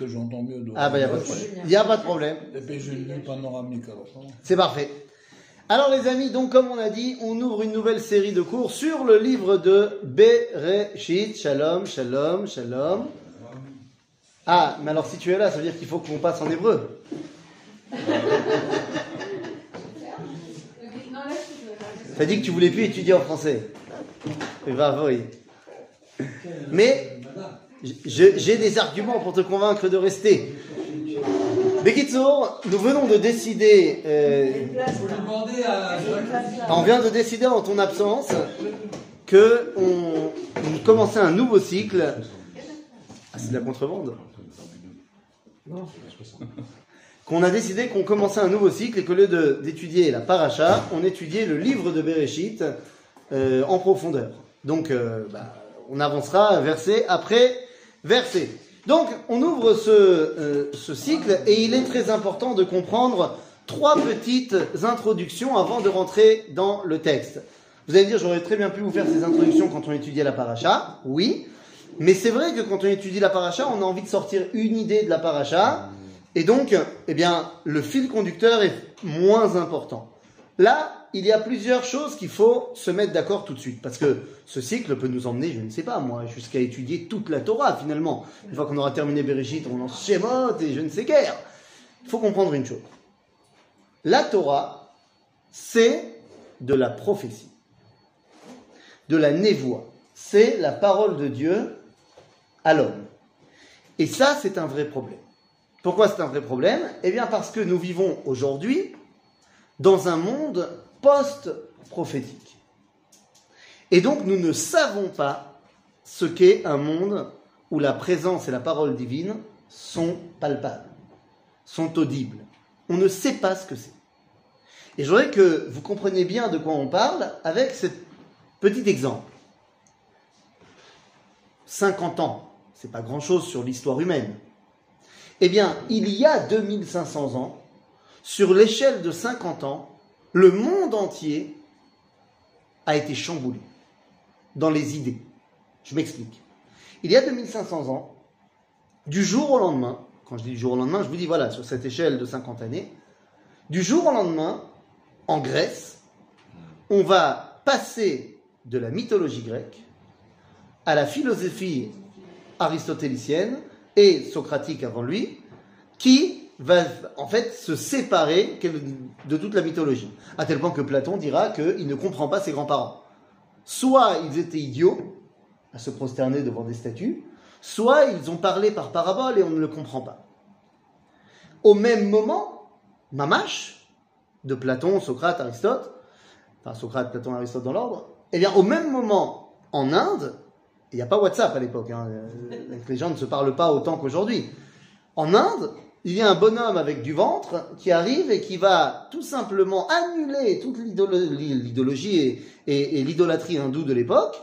que j'entends mieux. Ah bah il n'y a pas de problème. Il n'y a pas de problème. Et puis j'ai une panoramique alors. C'est parfait. Alors les amis, donc comme on a dit, on ouvre une nouvelle série de cours sur le livre de Bereshit. Shalom, shalom, shalom. Ah, mais alors si tu es là, ça veut dire qu'il faut qu'on passe en hébreu. T'as dit que tu voulais plus étudier en français. Mais j'ai des arguments pour te convaincre de rester. Bekitsour, nous venons de décider. Euh, on vient de décider en ton absence que on, commençait un nouveau cycle. Ah, c'est de la contrebande. Qu'on a décidé qu'on commençait un nouveau cycle et qu'au lieu d'étudier la paracha, on étudiait le livre de Bereshit euh, en profondeur. Donc, euh, bah, on avancera verset après verset. Donc, on ouvre ce, euh, ce, cycle et il est très important de comprendre trois petites introductions avant de rentrer dans le texte. Vous allez dire, j'aurais très bien pu vous faire ces introductions quand on étudiait la paracha. Oui. Mais c'est vrai que quand on étudie la paracha, on a envie de sortir une idée de la paracha. Et donc, eh bien, le fil conducteur est moins important. Là, il y a plusieurs choses qu'il faut se mettre d'accord tout de suite. Parce que ce cycle peut nous emmener, je ne sais pas moi, jusqu'à étudier toute la Torah finalement. Une fois qu'on aura terminé Bereshit, on lance Shemot et je ne sais guère. Il faut comprendre une chose. La Torah, c'est de la prophétie, de la névoie. C'est la parole de Dieu à l'homme. Et ça, c'est un vrai problème. Pourquoi c'est un vrai problème? Eh bien parce que nous vivons aujourd'hui dans un monde post-prophétique. Et donc nous ne savons pas ce qu'est un monde où la présence et la parole divine sont palpables, sont audibles. On ne sait pas ce que c'est. Et je voudrais que vous compreniez bien de quoi on parle avec ce petit exemple. 50 ans, c'est pas grand chose sur l'histoire humaine. Eh bien, il y a 2500 ans, sur l'échelle de 50 ans, le monde entier a été chamboulé dans les idées. Je m'explique. Il y a 2500 ans, du jour au lendemain, quand je dis du jour au lendemain, je vous dis voilà, sur cette échelle de 50 années, du jour au lendemain, en Grèce, on va passer de la mythologie grecque à la philosophie aristotélicienne et socratique avant lui, qui va en fait se séparer de toute la mythologie. À tel point que Platon dira qu'il ne comprend pas ses grands-parents. Soit ils étaient idiots à se prosterner devant des statues, soit ils ont parlé par parabole et on ne le comprend pas. Au même moment, Mamache, de Platon, Socrate, Aristote, enfin Socrate, Platon, Aristote dans l'ordre, eh bien au même moment, en Inde, il n'y a pas WhatsApp à l'époque, hein, les gens ne se parlent pas autant qu'aujourd'hui. En Inde, il y a un bonhomme avec du ventre qui arrive et qui va tout simplement annuler toute l'idéologie et, l'idolâtrie hindoue de l'époque,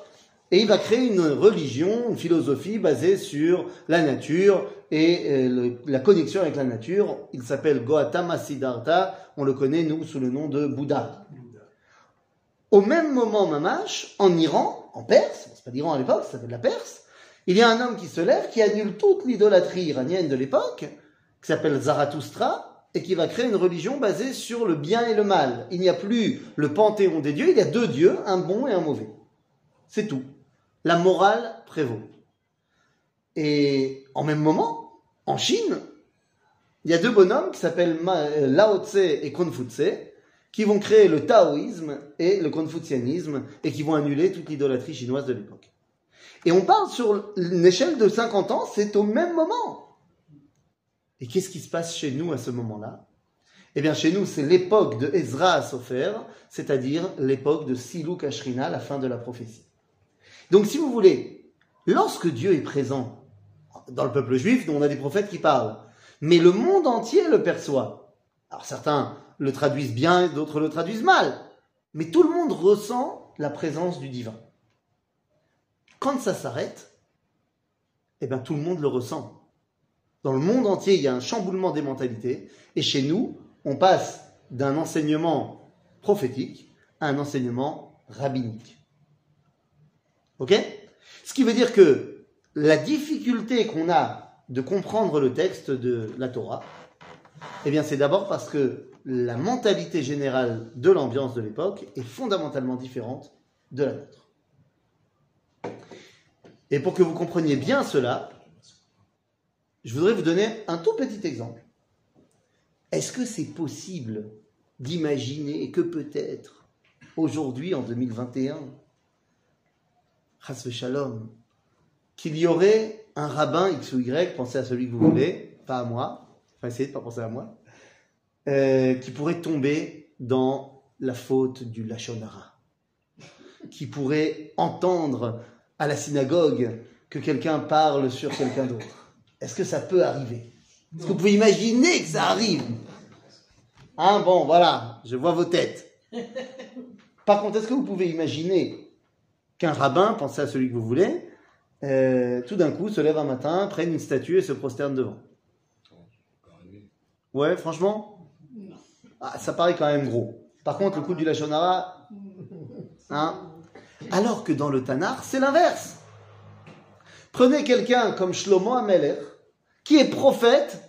et il va créer une religion, une philosophie basée sur la nature et euh, la connexion avec la nature. Il s'appelle Gautama Siddhartha, on le connaît nous sous le nom de Bouddha. Au même moment, Mamash, en Iran, en Perse, c'est pas d'Iran à l'époque, ça s'appelle la Perse, il y a un homme qui se lève, qui annule toute l'idolâtrie iranienne de l'époque, qui s'appelle Zarathustra, et qui va créer une religion basée sur le bien et le mal. Il n'y a plus le panthéon des dieux, il y a deux dieux, un bon et un mauvais. C'est tout. La morale prévaut. Et en même moment, en Chine, il y a deux bonhommes qui s'appellent euh, Lao Tse et Confucius, qui vont créer le taoïsme et le confucianisme et qui vont annuler toute l'idolâtrie chinoise de l'époque. Et on parle sur une échelle de 50 ans, c'est au même moment. Et qu'est-ce qui se passe chez nous à ce moment-là? Eh bien, chez nous, c'est l'époque de Ezra à Sofer, c'est-à-dire l'époque de Silou Kashrina, la fin de la prophétie. Donc, si vous voulez, lorsque Dieu est présent dans le peuple juif, on a des prophètes qui parlent, mais le monde entier le perçoit. Alors, certains le traduisent bien, d'autres le traduisent mal, mais tout le monde ressent la présence du divin. Quand ça s'arrête, eh bien, tout le monde le ressent. Dans le monde entier, il y a un chamboulement des mentalités. Et chez nous, on passe d'un enseignement prophétique à un enseignement rabbinique. Ok? Ce qui veut dire que la difficulté qu'on a de comprendre le texte de la Torah Eh bien, c'est d'abord parce que la mentalité générale de l'ambiance de l'époque est fondamentalement différente de la nôtre. Et pour que vous compreniez bien cela, je voudrais vous donner un tout petit exemple. Est-ce que c'est possible d'imaginer que peut-être aujourd'hui, en 2021, Shalom, qu'il y aurait un rabbin X ou Y, pensez à celui que vous voulez, pas à moi, enfin essayez de pas penser à moi, euh, qui pourrait tomber dans la faute du Lachonara, qui pourrait entendre à la synagogue que quelqu'un parle sur quelqu'un d'autre. Est-ce que ça peut arriver? Est-ce que vous pouvez imaginer que ça arrive? Hein, bon, voilà, je vois vos têtes. Par contre, est-ce que vous pouvez imaginer qu'un rabbin, pensez à celui que vous voulez, euh, tout d'un coup se lève un matin, prenne une statue et se prosterne devant? Ouais, franchement? Ah, Ça paraît quand même gros. Par contre, le coup du Lachonara, hein? Alors que dans le Tanar, c'est l'inverse. Prenez quelqu'un comme Shlomo Ameler, qui est prophète,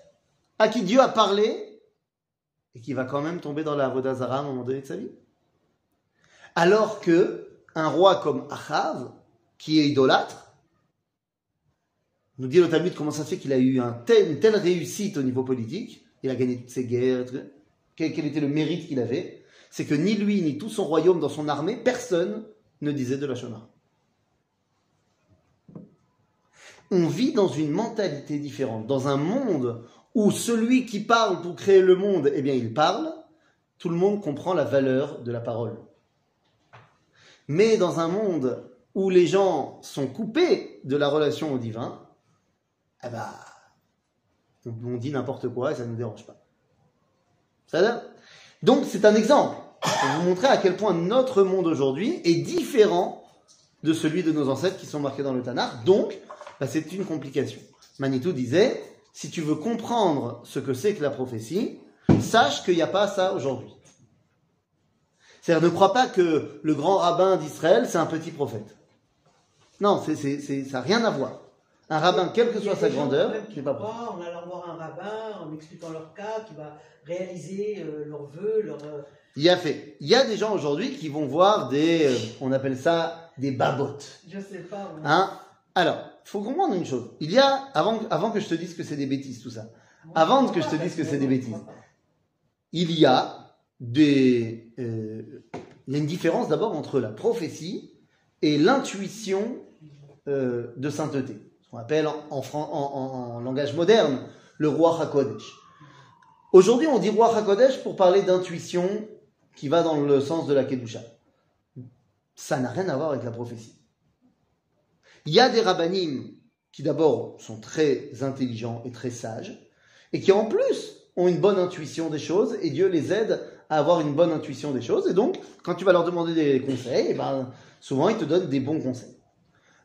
à qui Dieu a parlé, et qui va quand même tomber dans la Vodazara à un moment donné de sa vie. Alors que un roi comme Achav, qui est idolâtre, nous dit le Talmud comment ça fait qu'il a eu un une telle réussite au niveau politique, il a gagné toutes ses guerres, quel, était le mérite qu'il avait, c'est que ni lui ni tout son royaume dans son armée, personne ne disait de la Shona. On vit dans une mentalité différente, dans un monde où celui qui parle pour créer le monde, eh bien, il parle, tout le monde comprend la valeur de la parole. Mais dans un monde où les gens sont coupés de la relation au divin, eh ben, on dit n'importe quoi et ça ne nous dérange pas. Ça Donc, c'est un exemple pour vous montrer à quel point notre monde aujourd'hui est différent de celui de nos ancêtres qui sont marqués dans le Tanakh. Donc, bah, c'est une complication. Manitou disait, si tu veux comprendre ce que c'est que la prophétie, sache qu'il n'y a pas ça aujourd'hui. C'est-à-dire, ne crois pas que le grand rabbin d'Israël, c'est un petit prophète. Non, c'est, ça n'a rien à voir. Un rabbin, quelle que soit sa grandeur, qui pas En allant voir un rabbin, en expliquant leur cas, qui va réaliser euh, leurs vœux, leur. Euh, Il y a fait. Il y a des gens aujourd'hui qui vont voir des, euh, on appelle ça des babottes. Je sais pas. Hein? Alors, faut comprendre une chose. Il y a, avant, avant que je te dise que c'est des bêtises, tout ça, avant que je te dise que c'est des bêtises, il y a des, euh, il y a une différence d'abord entre la prophétie et l'intuition euh, de sainteté. Ce qu'on appelle en, en, langage moderne le roi Hakodesh. Aujourd'hui, on dit roi Hakodesh pour parler d'intuition qui va dans le sens de la Kedusha. Ça n'a rien à voir avec la prophétie. Il y a des rabbinim qui d'abord sont très intelligents et très sages, et qui en plus ont une bonne intuition des choses, et Dieu les aide à avoir une bonne intuition des choses, et donc quand tu vas leur demander des conseils, eh ben, souvent ils te donnent des bons conseils.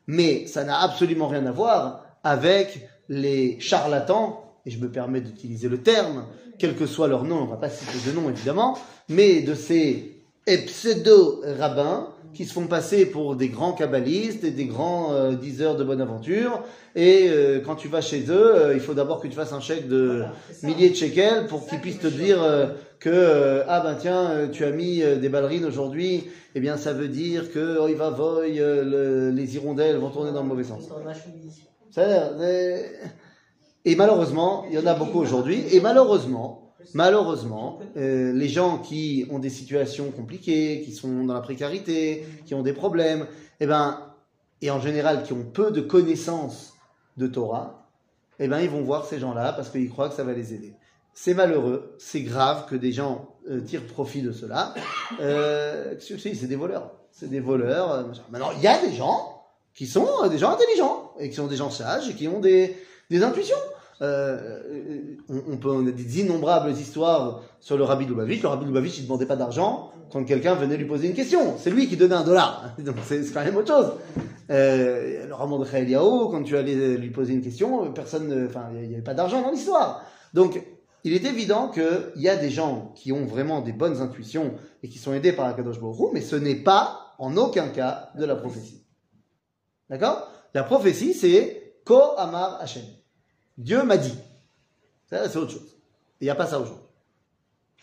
Mais ça n'a absolument rien à voir avec les charlatans, et je me permets d'utiliser le terme, quel que soit leur nom, on ne va pas citer de nom évidemment, mais de ces pseudo-rabbins qui se font passer pour des grands kabbalistes et des grands euh, diseurs de bonne aventure. Et euh, quand tu vas chez eux, euh, il faut d'abord que tu fasses un chèque de milliers de shekels pour qu'ils puissent te dire que ah ben tiens, tu as mis des ballerines aujourd'hui. Eh bien, ça veut dire que oh, il va voy, les hirondelles vont tourner dans le mauvais sens. Et malheureusement, il y en a beaucoup aujourd'hui. Et malheureusement, Malheureusement, euh, les gens qui ont des situations compliquées, qui sont dans la précarité, qui ont des problèmes, eh ben, et en général qui ont peu de connaissances de Torah, eh ben, ils vont voir ces gens-là parce qu'ils croient que ça va les aider. C'est malheureux, c'est grave que des gens euh, tirent profit de cela. Euh, c'est des voleurs. C'est des voleurs. Maintenant, il y a des gens qui sont des gens intelligents et qui sont des gens sages et qui ont des, des intuitions. Euh, on, peut, a des innombrables histoires sur le Rabbi Lubavitch. Le Rabbi Lubavitch, il demandait pas d'argent quand quelqu'un venait lui poser une question. C'est lui qui donnait un dollar. C'est quand même autre chose. Euh, le Ramon de Eliaou, quand tu allais lui poser une question, personne, enfin, il n'y avait pas d'argent dans l'histoire. Donc, il est évident qu'il y a des gens qui ont vraiment des bonnes intuitions et qui sont aidés par la Kadosh Baruch mais ce n'est pas, en aucun cas, de la prophétie. D'accord? La prophétie, c'est Ko Amar Hashem. Dieu m'a dit. Ça, c'est autre chose. Il n'y a pas ça aujourd'hui.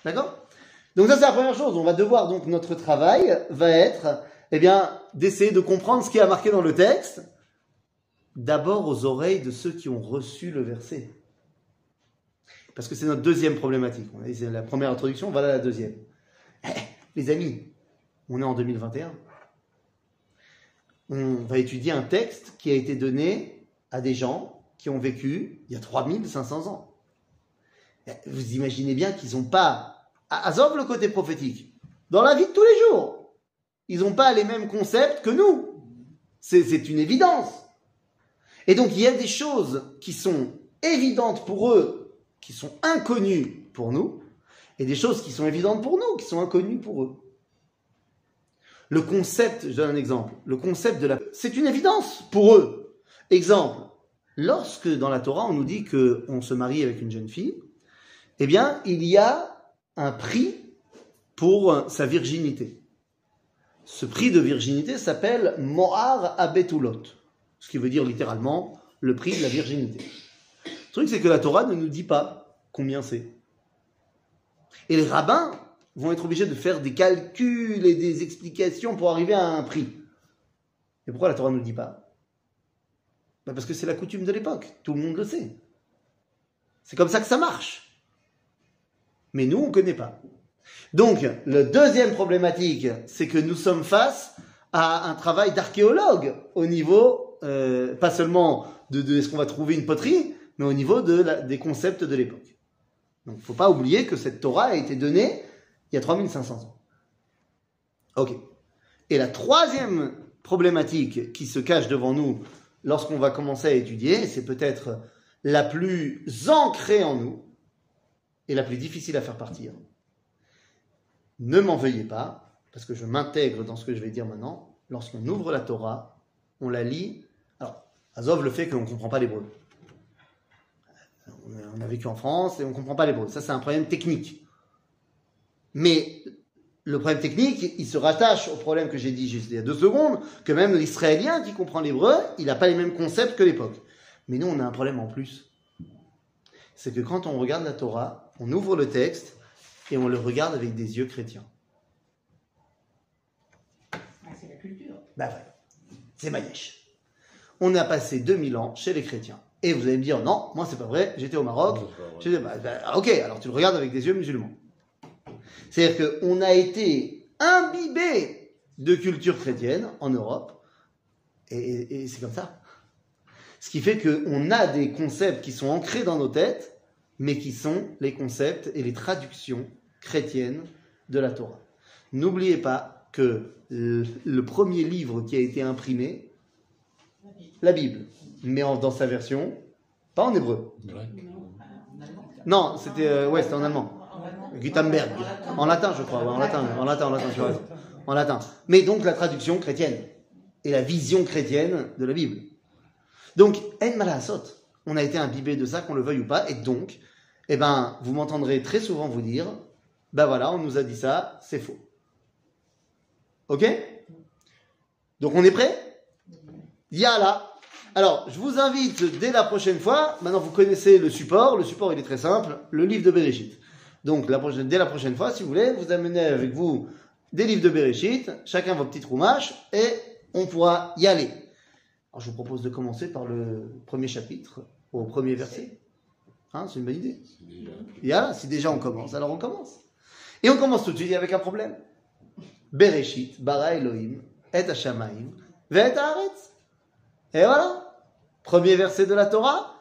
D'accord? Donc ça, c'est la première chose. On va devoir, donc, notre travail va être, eh bien, d'essayer de comprendre ce qui est marqué dans le texte, d'abord aux oreilles de ceux qui ont reçu le verset. Parce que c'est notre deuxième problématique. A c'est la première introduction, voilà la deuxième. Eh, les amis, on est en 2021. On va étudier un texte qui a été donné à des gens qui ont vécu il y a 3500 ans. Eh, Vous imaginez bien qu'ils n'ont pas, azov le côté prophétique, dans la vie de tous les jours, ils n'ont pas les mêmes concepts que nous. C'est une évidence. Et donc il y a des choses qui sont évidentes pour eux, qui sont inconnues pour nous, et des choses qui sont évidentes pour nous, qui sont inconnues pour eux. Le concept, je donne un exemple, le concept de la... C'est une évidence pour eux. Exemple, lorsque dans la Torah on nous dit qu'on se marie avec une jeune fille, eh bien il y a un prix pour sa virginité. Ce prix de virginité s'appelle Mohar Abetulot, ce qui veut dire littéralement le prix de la virginité. Le truc, c'est que la Torah ne nous dit pas combien c'est. Et les rabbins vont être obligés de faire des calculs et des explications pour arriver à un prix. Et pourquoi la Torah ne nous dit pas Parce que c'est la coutume de l'époque, tout le monde le sait. C'est comme ça que ça marche. Mais nous, on ne connaît pas. Donc, la deuxième problématique, c'est que nous sommes face à un travail d'archéologue au niveau, euh, pas seulement de, est-ce qu'on va trouver une poterie, mais au niveau de des concepts de l'époque. Donc, il ne faut pas oublier que cette Torah a été donnée il y a 3500 ans. Ok. Et la troisième problématique qui se cache devant nous lorsqu'on va commencer à étudier, c'est peut-être la plus ancrée en nous et la plus difficile à faire partir. Ne m'en veuillez pas, parce que je m'intègre dans ce que je vais dire maintenant. Lorsqu'on ouvre la Torah, on la lit. Alors, Azov le fait qu'on ne comprend pas l'hébreu. On a- on a vécu en France et on ne comprend pas l'hébreu. Ça, c'est un problème technique. Mais le problème technique, il se rattache au problème que j'ai dit juste il y a deux secondes, que même l'Israélien qui comprend l'hébreu, il n'a pas les mêmes concepts que l'époque. Mais nous, on a un problème en plus. C'est que quand on regarde la Torah, on ouvre le texte et on le regarde avec des yeux chrétiens. Ah, c'est la culture. Bah ouais, c'est Mayesh. On a passé 2000 ans chez les chrétiens. Et vous allez me dire, non, moi c'est pas vrai, j'étais au Maroc. Bah, bah, ok, alors tu le regardes avec des yeux musulmans. C'est-à-dire qu'on a été imbibé de culture chrétienne en Europe. Et, et- et c'est comme ça. Ce qui fait qu'on a des concepts qui sont ancrés dans nos têtes, mais qui sont les concepts et les traductions chrétiennes de la Torah. N'oubliez pas que le, le premier livre qui a été imprimé, la Bible, mais en- dans sa version, pas en hébreu. Non, c'était euh, ouais, c'était en allemand. Gutenberg. En latin, je crois. ouais, en latin, en latin, en latin, tu. En latin. Mais donc la traduction chrétienne et la vision chrétienne de la Bible. Donc, en malasot. On a été imbibé de ça, qu'on le veuille ou pas, et donc, eh ben, vous m'entendrez très souvent vous dire, ben voilà, on nous a dit ça, c'est faux. Ok? Donc on est prêt? Yala. Alors, je vous invite dès la prochaine fois, maintenant vous connaissez le support, le support il est très simple, le livre de Bereshit. Donc la prochaine, dès la prochaine fois, si vous voulez, vous amenez avec vous des livres de Bereshit, chacun vos petites roumaches, et on pourra y aller. Alors je vous propose de commencer par le premier chapitre, au premier verset. Hein, c'est une bonne idée. Si déjà on commence, alors on commence. Et on commence tout de suite avec un problème. Bereshit, bara Elohim, et Hashamaim, ve et haaretz. Et voilà. Premier verset de la Torah.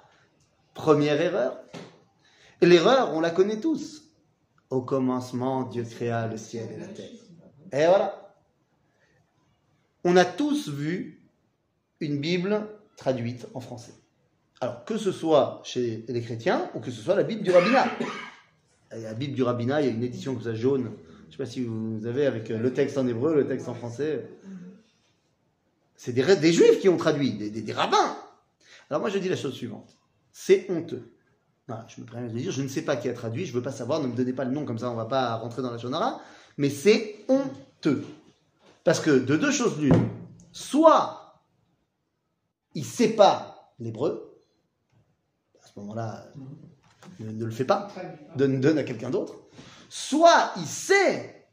Première erreur. Et L'erreur, on la connaît tous. Au commencement, Dieu créa le ciel et la terre. Et voilà. On a tous vu une Bible traduite en français. Alors, que ce soit chez les chrétiens ou que ce soit la Bible du rabbinat. La Bible du rabbinat, il y a une édition que ça jaune. Je ne sais pas si vous avez avec le texte en hébreu, le texte en français. C'est des, juifs qui ont traduit, des rabbins. Alors moi je dis la chose suivante. C'est honteux. Voilà, je me permets de dire, je ne sais pas qui a traduit, je ne veux pas savoir, ne me donnez pas le nom, comme ça on ne va pas rentrer dans la shonara, mais c'est honteux. Parce que de deux choses l'une, soit il ne sait pas l'hébreu, à ce moment-là, ne, ne le fais pas, donne, donne à quelqu'un d'autre. Soit il sait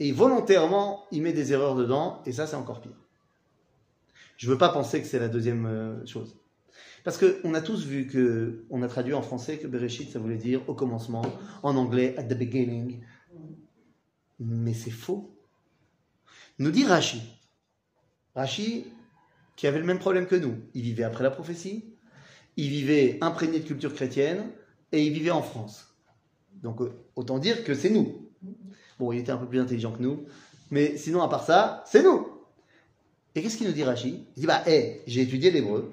et volontairement il met des erreurs dedans, et ça c'est encore pire. Je veux pas penser que c'est la deuxième euh, chose. Parce qu'on a tous vu que, on a traduit en français que Bereshit ça voulait dire au commencement, en anglais at the beginning. Mais c'est faux. Nous dit Rashi. Rashi, qui avait le même problème que nous. Il vivait après la prophétie, il vivait imprégné de culture chrétienne, et il vivait en France. Donc euh, autant dire que c'est nous. Bon, il était un peu plus intelligent que nous, mais sinon, à part ça, c'est nous. Et qu'est-ce qu'il nous dit Rashi? Il dit Bah, hé, j'ai étudié l'hébreu,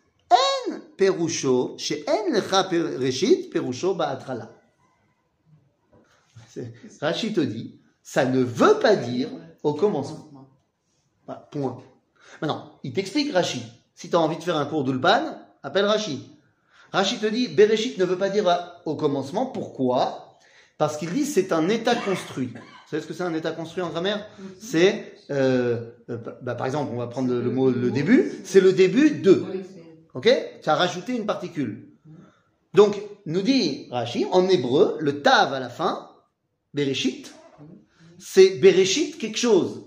Perusho, She'en Lecha Reshit, Perusho Ba'atrala. Rachid te dit, ça ne veut pas dire au commencement. Point. Maintenant, il t'explique Rachid. Si tu as envie de faire un cours d'Ulpan, appelle Rachid. Rachid te dit, Bereshit ne veut pas dire au commencement. Pourquoi? Parce qu'il dit c'est un état construit. Vous savez ce que c'est un état construit en grammaire? C'est, euh, euh, bah, par exemple, on va prendre le mot le début. C'est le début de. Ok? Tu as rajouté une particule. Donc, nous dit Rashi, en hébreu, le tav à la fin, Bereshit, c'est Bereshit quelque chose.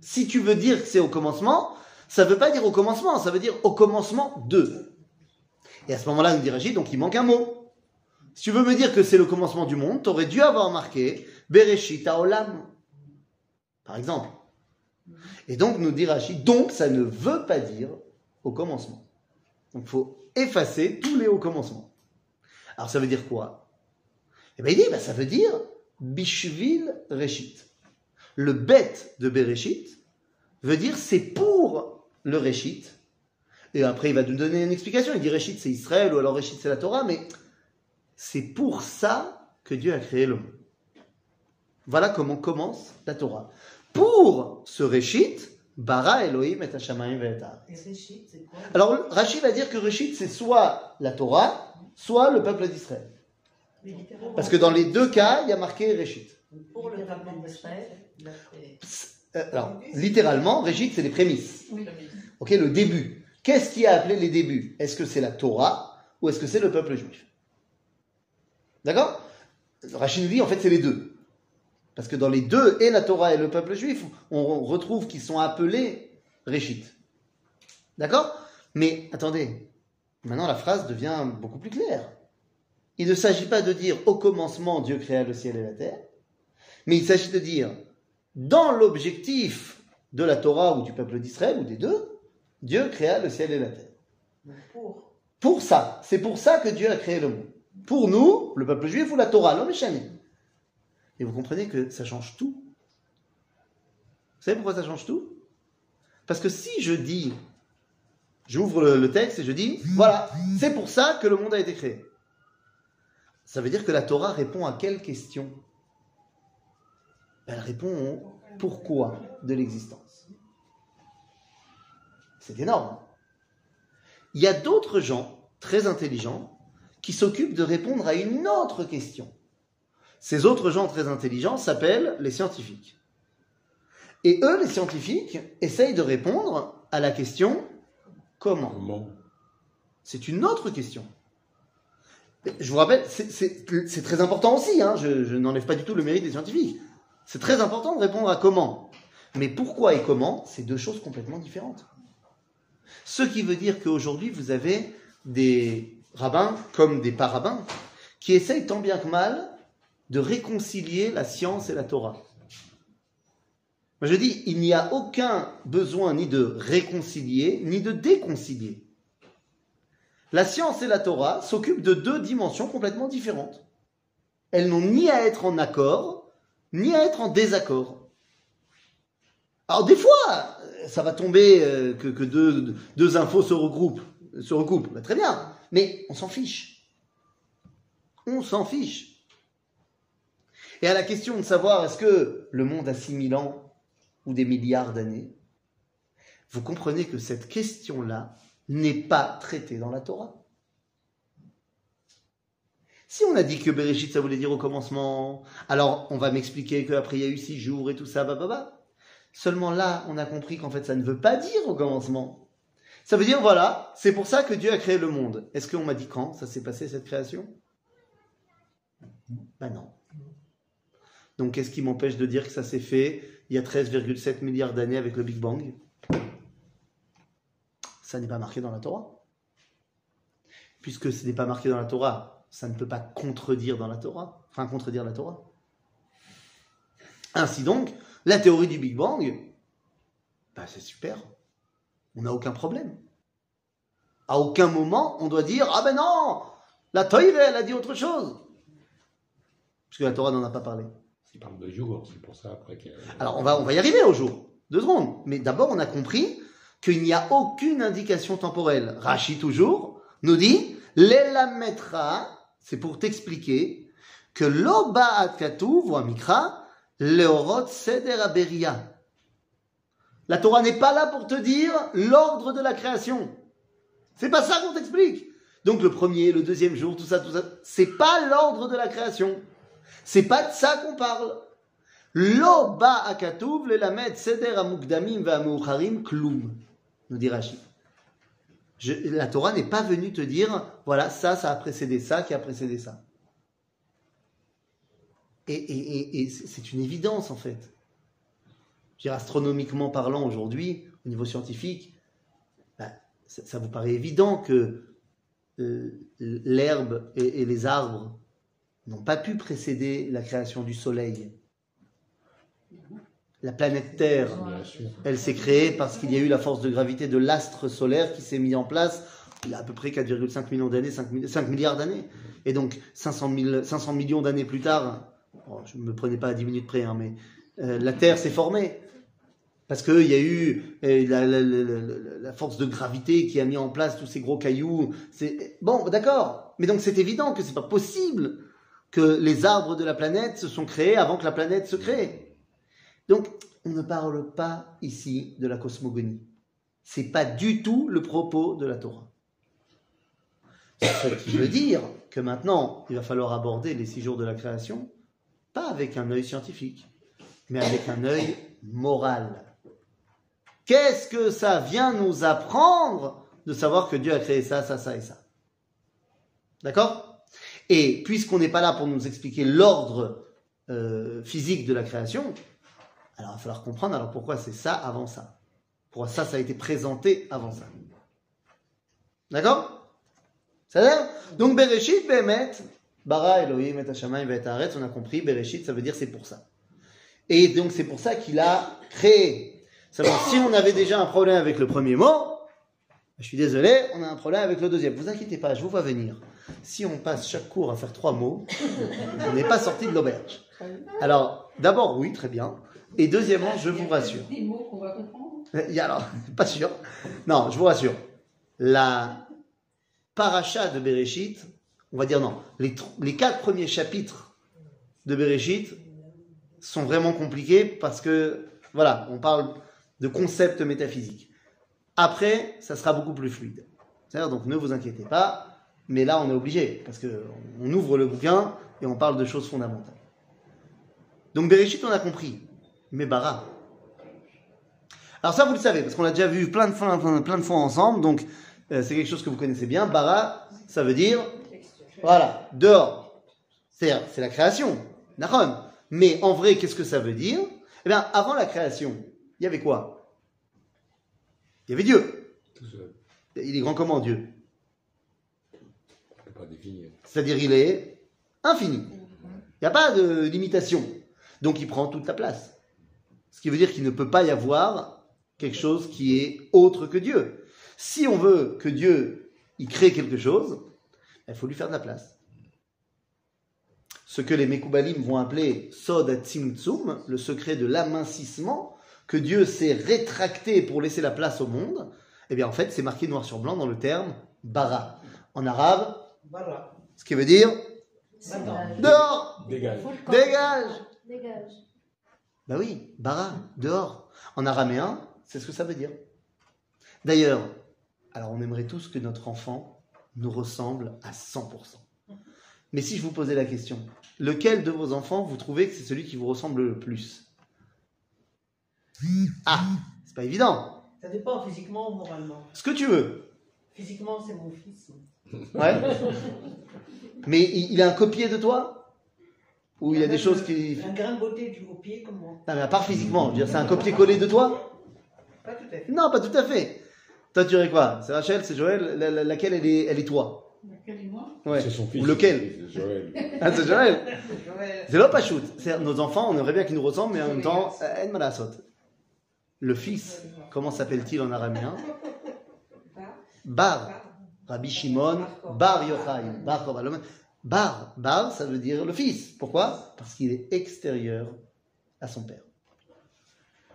Si tu veux dire que c'est au commencement, ça veut pas dire au commencement, ça veut dire au commencement de. Et à ce moment-là, nous dit Rashi, donc il manque un mot. Si tu veux me dire que c'est le commencement du monde, tu aurais dû avoir marqué Bereshit Haolam. Par exemple. Et donc, nous dit Rashi, donc ça ne veut pas dire au commencement. Donc, il faut effacer tous les hauts commencements. Alors, ça veut dire quoi? Eh bien, il dit, bah, ça veut dire Bishvil Reshit. Le bête de Bereshit veut dire c'est pour le Reshit. Et après, il va nous donner une explication. Il dit Reshit, c'est Israël, ou alors Reshit, c'est la Torah, mais c'est pour ça que Dieu a créé le monde. Voilà comment commence la Torah. Pour ce Reshit, Bara Elohim et Hashamayim et Réchit, Alors, Rachid va dire que Reshit, c'est soit la Torah, soit le peuple d'Israël. Parce que dans les deux cas, il y a marqué Reshit. pour le peuple d'Israël, Euh, alors, littéralement, Reshit, c'est les prémices. Oui. Ok, le début. Qu'est-ce qui a appelé les débuts? Est-ce que c'est la Torah ou est-ce que c'est le peuple juif? D'accord? Rachid nous dit en fait c'est les deux. Parce que dans les deux, et la Torah et le peuple juif, on retrouve qu'ils sont appelés Réchit. D'accord? Mais attendez, maintenant la phrase devient beaucoup plus claire. Il ne s'agit pas de dire au commencement Dieu créa le ciel et la terre, mais il s'agit de dire dans l'objectif de la Torah ou du peuple d'Israël ou des deux, Dieu créa le ciel et la terre. pour. Pour ça, c'est pour ça que Dieu a créé le monde. Pour nous, le peuple juif ou la Torah, l'homme est chané. Et vous comprenez que ça change tout. Vous savez pourquoi ça change tout? Parce que si je dis, j'ouvre le, texte et je dis, voilà, c'est pour ça que le monde a été créé. Ça veut dire que la Torah répond à quelle question? Elle répond au pourquoi de l'existence. C'est énorme. Il y a d'autres gens très intelligents qui s'occupent de répondre à une autre question. Ces autres gens très intelligents s'appellent les scientifiques. Et eux, les scientifiques, essayent de répondre à la question comment? Comment? C'est une autre question. Je vous rappelle, c'est très important aussi, hein, je, je n'enlève pas du tout le mérite des scientifiques. C'est très important de répondre à comment. Mais pourquoi et comment, c'est deux choses complètement différentes. Ce qui veut dire qu'aujourd'hui, vous avez des rabbins comme des parabins qui essayent tant bien que mal de réconcilier la science et la Torah. Moi je dis, il n'y a aucun besoin ni de réconcilier, ni de déconcilier. La science et la Torah s'occupent de deux dimensions complètement différentes. Elles n'ont ni à être en accord, ni à être en désaccord. Alors des fois, ça va tomber euh, que, deux, infos se regroupent, se recoupent. Bah, très bien, mais on s'en fiche. On s'en fiche. Et à la question de savoir est-ce que le monde a 6000 ans ou des milliards d'années, vous comprenez que cette question-là n'est pas traitée dans la Torah. Si on a dit que Bereshit, ça voulait dire au commencement, alors on va m'expliquer qu'après il y a eu six jours et tout ça, bah. Seulement là, on a compris qu'en fait, ça ne veut pas dire au commencement. Ça veut dire, voilà, c'est pour ça que Dieu a créé le monde. Est-ce qu'on m'a dit quand ça s'est passé, cette création? Ben non. Donc, qu'est-ce qui m'empêche de dire que ça s'est fait il y a 13,7 milliards d'années avec le Big Bang? Ça n'est pas marqué dans la Torah. Puisque ce n'est pas marqué dans la Torah, ça ne peut pas contredire dans la Torah, enfin contredire la Torah. Ainsi donc, la théorie du Big Bang, bah c'est super. On n'a aucun problème. À aucun moment, on doit dire Ah ben non La Torah, elle a dit autre chose. Puisque la Torah n'en a pas parlé. Il parle de jour, c'est pour ça après que... Alors on va, on va y arriver au jour. Deux secondes. Mais d'abord, on a compris qu'il n'y a aucune indication temporelle. Rachi toujours nous dit L'elametra, c'est pour t'expliquer que l'oba atkatu, voit mikra, leorot seder aberia. La Torah n'est pas là pour te dire l'ordre de la création. C'est pas ça qu'on t'explique. Donc le premier, le deuxième jour, tout ça, tout ça, c'est pas l'ordre de la création. C'est pas de ça qu'on parle. Lo ba akatuv le lamed seder amukdamim va klum, nous dit Rachid. la Torah n'est pas venue te dire, voilà, ça, ça a précédé ça, qui a précédé ça. Et c'est une évidence en fait dire, astronomiquement parlant aujourd'hui, au niveau scientifique, bah, ça, vous paraît évident que euh, l'herbe et, les arbres n'ont pas pu précéder la création du Soleil. La planète Terre, elle s'est créée parce qu'il y a eu la force de gravité de l'astre solaire qui s'est mis en place il y a à peu près 4,5 millions d'années, 5, milliards d'années. Et donc 500, 500 millions d'années plus tard, je ne me prenais pas à 10 minutes près, hein, mais euh, la Terre s'est formée. Parce qu'il y a eu euh, la, force de gravité qui a mis en place tous ces gros cailloux. Bon, d'accord. Mais donc c'est évident que c'est pas possible que les arbres de la planète se sont créés avant que la planète se crée. Donc, on ne parle pas ici de la cosmogonie. C'est pas du tout le propos de la Torah. Ce qui veut dire que maintenant, il va falloir aborder les six jours de la création, pas avec un œil scientifique, mais avec un œil moral. Qu'est-ce que ça vient nous apprendre de savoir que Dieu a créé ça, ça, ça et ça? D'accord? Et puisqu'on n'est pas là pour nous expliquer l'ordre euh, physique de la création, alors il va falloir comprendre alors pourquoi c'est ça avant ça. Pourquoi ça, ça a été présenté avant ça. D'accord? Ça a Donc Bereshit, Behemet, Bara Elohim et Hashamayim et on a compris, Bereshit, ça veut dire c'est pour ça. Et donc c'est pour ça qu'il a créé Seulement, si on avait déjà un problème avec le premier mot, je suis désolé, on a un problème avec le deuxième. Vous inquiétez pas, je vous vois venir. Si on passe chaque cours à faire trois mots, on n'est pas sorti de l'auberge. Alors, d'abord, oui, très bien. Et deuxièmement, je vous rassure. Des mots qu'on va comprendre alors, pas sûr. Non, je vous rassure. La paracha de Bereshit, on va dire non, les, les quatre premiers chapitres de Bereshit sont vraiment compliqués parce que, voilà, on parle de concepts métaphysiques. Après, ça sera beaucoup plus fluide. Donc ne vous inquiétez pas, mais là on est obligé, parce qu'on ouvre le bouquin et on parle de choses fondamentales. Donc Bereshit, on a compris, mais Bara. Alors ça, vous le savez, parce qu'on l'a déjà vu plein de fois, plein de fois ensemble, donc euh, c'est quelque chose que vous connaissez bien. Bara, ça veut dire, voilà, dehors. C'est c'est la création, Nahon. Mais en vrai, qu'est-ce que ça veut dire? Eh bien, avant la création, il y avait quoi? Il y avait Dieu. Il est grand comment Dieu C'est-à-dire il est infini. Il n'y a pas de limitation. Donc il prend toute la place. Ce qui veut dire qu'il ne peut pas y avoir quelque chose qui est autre que Dieu. Si on veut que Dieu y crée quelque chose, il faut lui faire de la place. Ce que les Mekoubalim vont appeler Sod Tzimtzum, le secret de l'amincissement, que Dieu s'est rétracté pour laisser la place au monde, eh bien en fait c'est marqué noir sur blanc dans le terme bara. En arabe. Ce qui veut dire. Dehors. Dégage Dégage. Bah oui, bara, dehors. En araméen, c'est ce que ça veut dire. D'ailleurs, alors on aimerait tous que notre enfant nous ressemble à 100%. Mais si je vous posais la question, lequel de vos enfants vous trouvez que c'est celui qui vous ressemble le plus? Ah, c'est pas évident. Ça dépend physiquement ou moralement. Ce que tu veux. Physiquement, c'est mon fils. Ouais. Mais il il a un copier de toi? Ou il y a des choses qui... Un grain de beauté du au pied comme moi. Non, mais à part physiquement, je veux dire, c'est un copier-coller de toi? Pas tout à fait. Non, pas tout à fait. Toi, tu dirais quoi? C'est Rachel, c'est Joël, la- la- laquelle elle est, elle est toi? Laquelle est moi? Ouais. C'est son fils. Ou lequel? C'est Joël. Ah, c'est Joël Joël. C'est l'op à shoot. C'est nos enfants, on aimerait bien qu'ils nous ressemblent, mais en même temps, en malasot. Le fils, comment s'appelle-t-il en araméen? Bar. Rabbi Shimon, Bar Yochai, Bar. Bar, ça veut dire le fils. Pourquoi? Parce qu'il est extérieur à son père.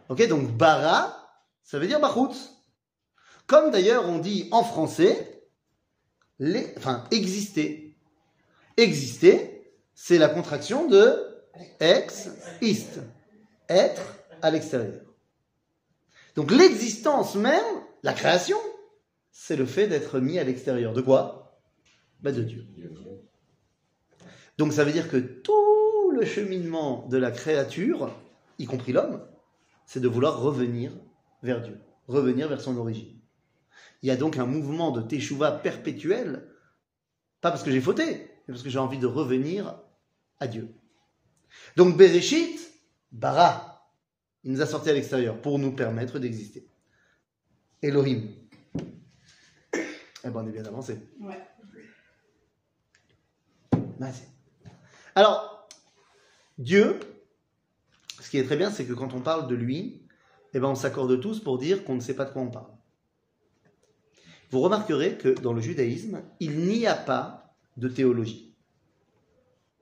Ok, donc Bara, ça veut dire Bachout. Comme d'ailleurs on dit en français, enfin, exister. Exister, c'est la contraction de ex, ist. Être à l'extérieur. Donc l'existence même, la création, c'est le fait d'être mis à l'extérieur. De quoi? Bah De Dieu. Donc ça veut dire que tout le cheminement de la créature, y compris l'homme, c'est de vouloir revenir vers Dieu, revenir vers son origine. Il y a donc un mouvement de teshuva perpétuel, pas parce que j'ai fauté, mais parce que j'ai envie de revenir à Dieu. Donc Bereshit, bara, il nous a sortis à l'extérieur pour nous permettre d'exister. Elohim. Eh ben on est bien avancé. Ouais. Vas-y. Alors, Dieu, ce qui est très bien, c'est que quand on parle de lui, eh ben on s'accorde tous pour dire qu'on ne sait pas de quoi on parle. Vous remarquerez que dans le judaïsme, il n'y a pas de théologie.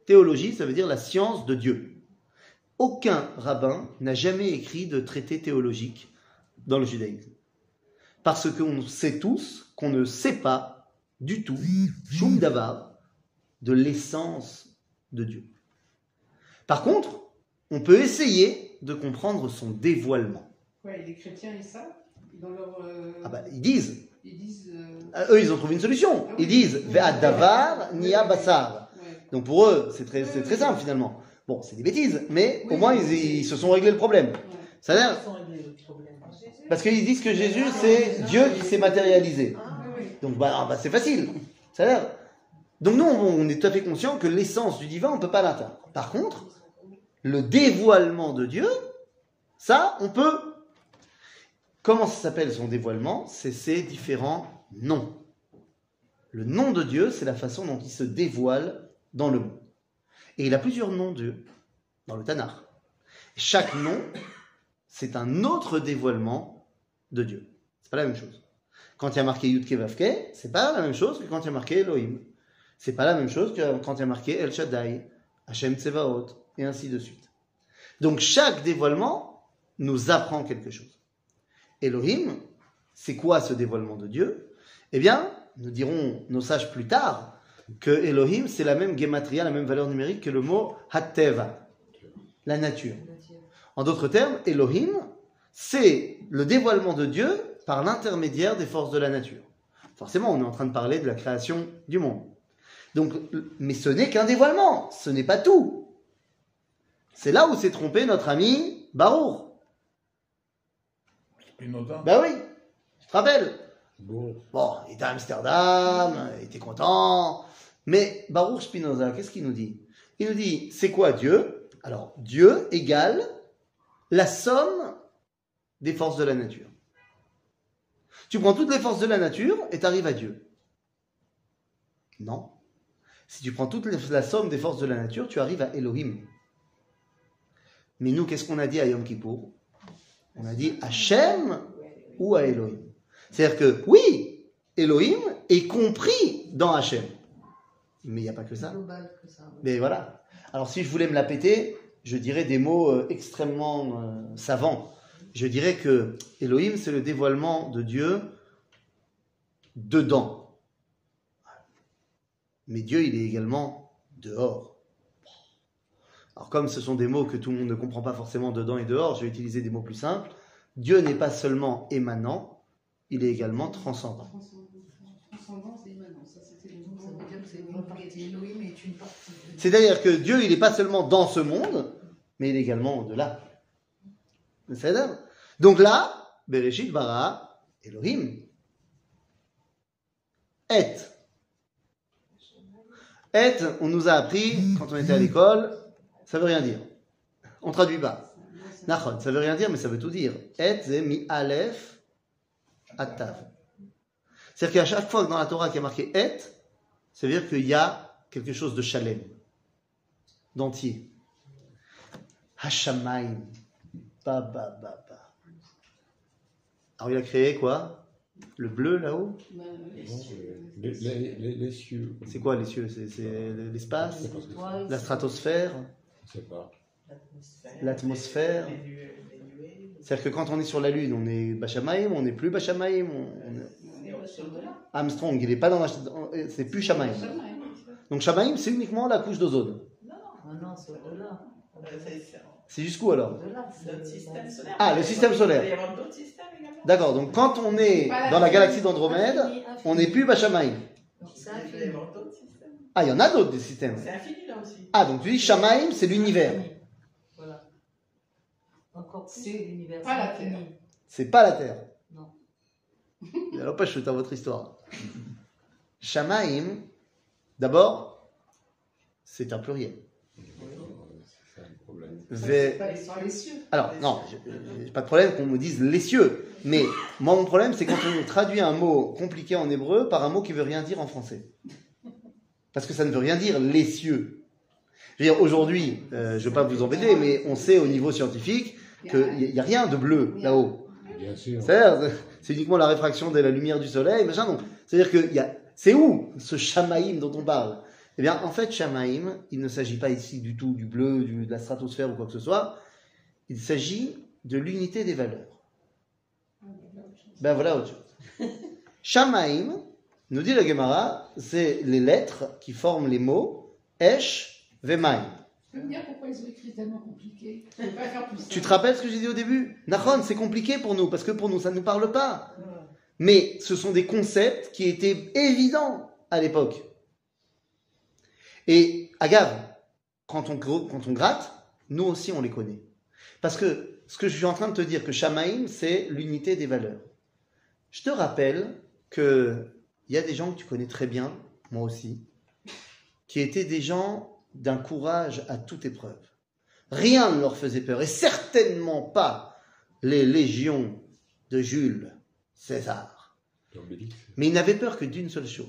Théologie, ça veut dire la science de Dieu. Aucun rabbin n'a jamais écrit de traité théologique dans le judaïsme. Parce qu'on sait tous qu'on ne sait pas du tout, shum davar, de l'essence de Dieu. Par contre, on peut essayer de comprendre son dévoilement. Ouais, et les chrétiens, ils savent Dans leur. euh, Ah bah, ils disent, Ils disent. euh, Ah, eux ils ont trouvé une solution. Ils disent Ve'ad davar niya basar. Ouais. Donc pour eux, c'est très, c'est très simple finalement. Bon, c'est des bêtises, mais au moins ils, ils se sont réglés le problème. ouais. Ça a l'air Ils sont réglés le problème. Parce qu'ils disent que Jésus c'est Dieu qui s'est matérialisé. Donc bah, ah, bah, c'est facile. Ça a. Donc nous on est tout à fait conscient que l'essence du divin on peut pas l'atteindre. Par contre, le dévoilement de Dieu, ça on peut. Comment ça s'appelle son dévoilement? C'est ses différents noms. Le nom de Dieu, c'est la façon dont il se dévoile dans le monde. Et il a plusieurs noms Dieu dans le Tanakh. Chaque nom, c'est un autre dévoilement de Dieu. C'est pas la même chose. Quand il y a marqué Yudke Vavke, c'est pas la même chose que quand il y a marqué Elohim. C'est pas la même chose que quand il y a marqué El Shaddai, Hashem Tsevaot, et ainsi de suite. Donc chaque dévoilement nous apprend quelque chose. Elohim, c'est quoi ce dévoilement de Dieu? Eh bien, nous dirons nos sages plus tard que Elohim, c'est la même gematria, la même valeur numérique que le mot Hatteva, la nature. En d'autres termes, Elohim, c'est le dévoilement de Dieu par l'intermédiaire des forces de la nature. Forcément, on est en train de parler de la création du monde. Donc, mais ce n'est qu'un dévoilement, ce n'est pas tout. C'est là où s'est trompé notre ami Baruch. Spinoza. Ben oui, tu te rappelles Bon. Bon, il était à Amsterdam, il était content. Mais Baruch Spinoza, qu'est-ce qu'il nous dit? Il nous dit, c'est quoi Dieu? Alors, Dieu égale la somme des forces de la nature. Tu prends toutes les forces de la nature et tu arrives à Dieu. Non. Si tu prends toute la somme des forces de la nature, tu arrives à Elohim. Mais nous, qu'est-ce qu'on a dit à Yom Kippour? On a dit Hachem ou à Elohim. C'est-à-dire que, oui, Elohim est compris dans Hachem. Mais il n'y a pas que ça. Mais voilà. Alors si je voulais me la péter, je dirais des mots euh, extrêmement euh, savants. Je dirais que Elohim, c'est le dévoilement de Dieu dedans. Mais Dieu, il est également dehors. Alors comme ce sont des mots que tout le monde ne comprend pas forcément dedans et dehors, je vais utiliser des mots plus simples. Dieu n'est pas seulement émanant, il est également transcendant. C'est-à-dire que Dieu, il n'est pas seulement dans ce monde, mais il est également au-delà. Donc là, Bereshit bara Elohim. Et. Et, on nous a appris, quand on était à l'école, ça veut rien dire. On traduit pas. Nachon, ça veut rien dire, mais ça veut tout dire. Et, c'est mi aleph atav. C'est-à-dire qu'à chaque fois que dans la Torah il y a marqué et, ça veut dire qu'il y a quelque chose de chalem, d'entier. Hashamaim. Ba, ba, ba, ba. Alors il a créé quoi? Le bleu là-haut? Les cieux. Les, les, les, les cieux. C'est quoi les cieux? C'est l'espace? La stratosphère? L'atmosphère. C'est-à-dire que quand on est sur la Lune, on est Bachamaim, on n'est plus. On... on- est là. Armstrong, il n'est pas dans la... C'est plus Shamaim. Shamaïm. Donc Shamaim, c'est uniquement la couche d'ozone. Non, Ah non, c'est au-delà. c'est jusqu'où alors notre système solaire. Ah, le système solaire. Il va y avoir d'autres systèmes également. D'accord, donc quand on est dans la galaxie d'Andromède, on n'est plus systèmes. Ah, il y en a d'autres des systèmes. C'est infini là aussi. Ah, donc tu dis Shamaim, c'est l'univers. Voilà. Encore plus C'est l'univers. pas la. Terre. C'est pas la Terre. Non. Alors pas je suis dans votre histoire. Shamaim, d'abord, c'est un pluriel. Cieux. Alors, non, j'ai pas de problème qu'on me dise les cieux. Mais moi, mon problème, c'est quand on traduit un mot compliqué en hébreu par un mot qui veut rien dire en français. Parce que ça ne veut rien dire les cieux. Je veux dire, aujourd'hui, euh, je ne veux pas vous embêter, mais on sait au niveau scientifique qu'il n'y a, rien de bleu là-haut. Bien sûr. C'est-à-dire, c'est uniquement la réfraction de la lumière du soleil, machin. Donc, c'est-à-dire que y a, c'est où ce Shamaïm dont on parle? Eh bien, en fait, Shamaïm, il ne s'agit pas ici du tout du bleu, du- de la stratosphère ou quoi que ce soit. Il s'agit de l'unité des valeurs. Ben voilà autre chose. Shamaïm, nous dit la Gemara, c'est les lettres qui forment les mots Esh, Vemaim. Tu peux me dire pourquoi ils ont écrit tellement compliqué? Je peux pas faire plus Tu te rappelles ce que j'ai dit au début? Nahon, c'est compliqué pour nous, parce que pour nous, ça ne nous parle pas. Mais ce sont des concepts qui étaient évidents à l'époque. Et agave, quand on, quand on gratte, nous aussi on les connaît. Parce que ce que je suis en train de te dire, que Shamaïm, c'est l'unité des valeurs. Je te rappelle que il y a des gens que tu connais très bien, moi aussi, qui étaient des gens d'un courage à toute épreuve. Rien ne leur faisait peur, et certainement pas les légions de Jules César. Mais ils n'avaient peur que d'une seule chose,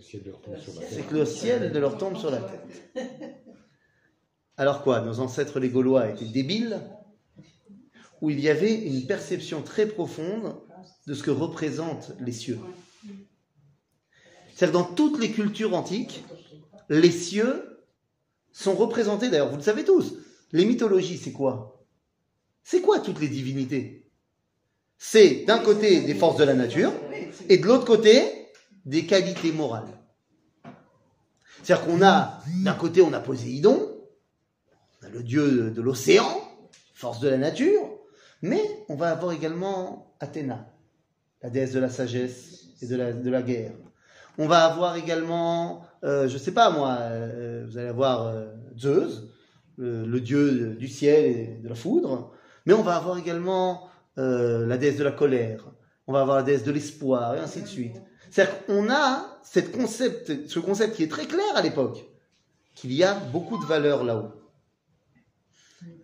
c'est que le ciel de leur tombe sur la tête. Alors quoi, nos ancêtres les Gaulois étaient débiles? Ou il y avait une perception très profonde de ce que représentent les cieux? C'est-à-dire dans toutes les cultures antiques, les cieux sont représentés, d'ailleurs vous le savez tous, les mythologies c'est quoi? C'est quoi toutes les divinités? C'est d'un côté des forces de la nature, et de l'autre côté, des qualités morales. C'est-à-dire qu'on a, d'un côté, on a Poséidon, on a le dieu de, l'océan, force de la nature, mais on va avoir également Athéna, la déesse de la sagesse et de la, de la guerre. On va avoir également, euh, je sais pas moi, euh, vous allez avoir euh, Zeus, le dieu du ciel et de la foudre, mais on va avoir également euh, la déesse de la colère, on va avoir la déesse de l'espoir, et ainsi de suite. C'est-à-dire qu'on a cette concept, ce concept qui est très clair à l'époque, qu'il y a beaucoup de valeurs là-haut.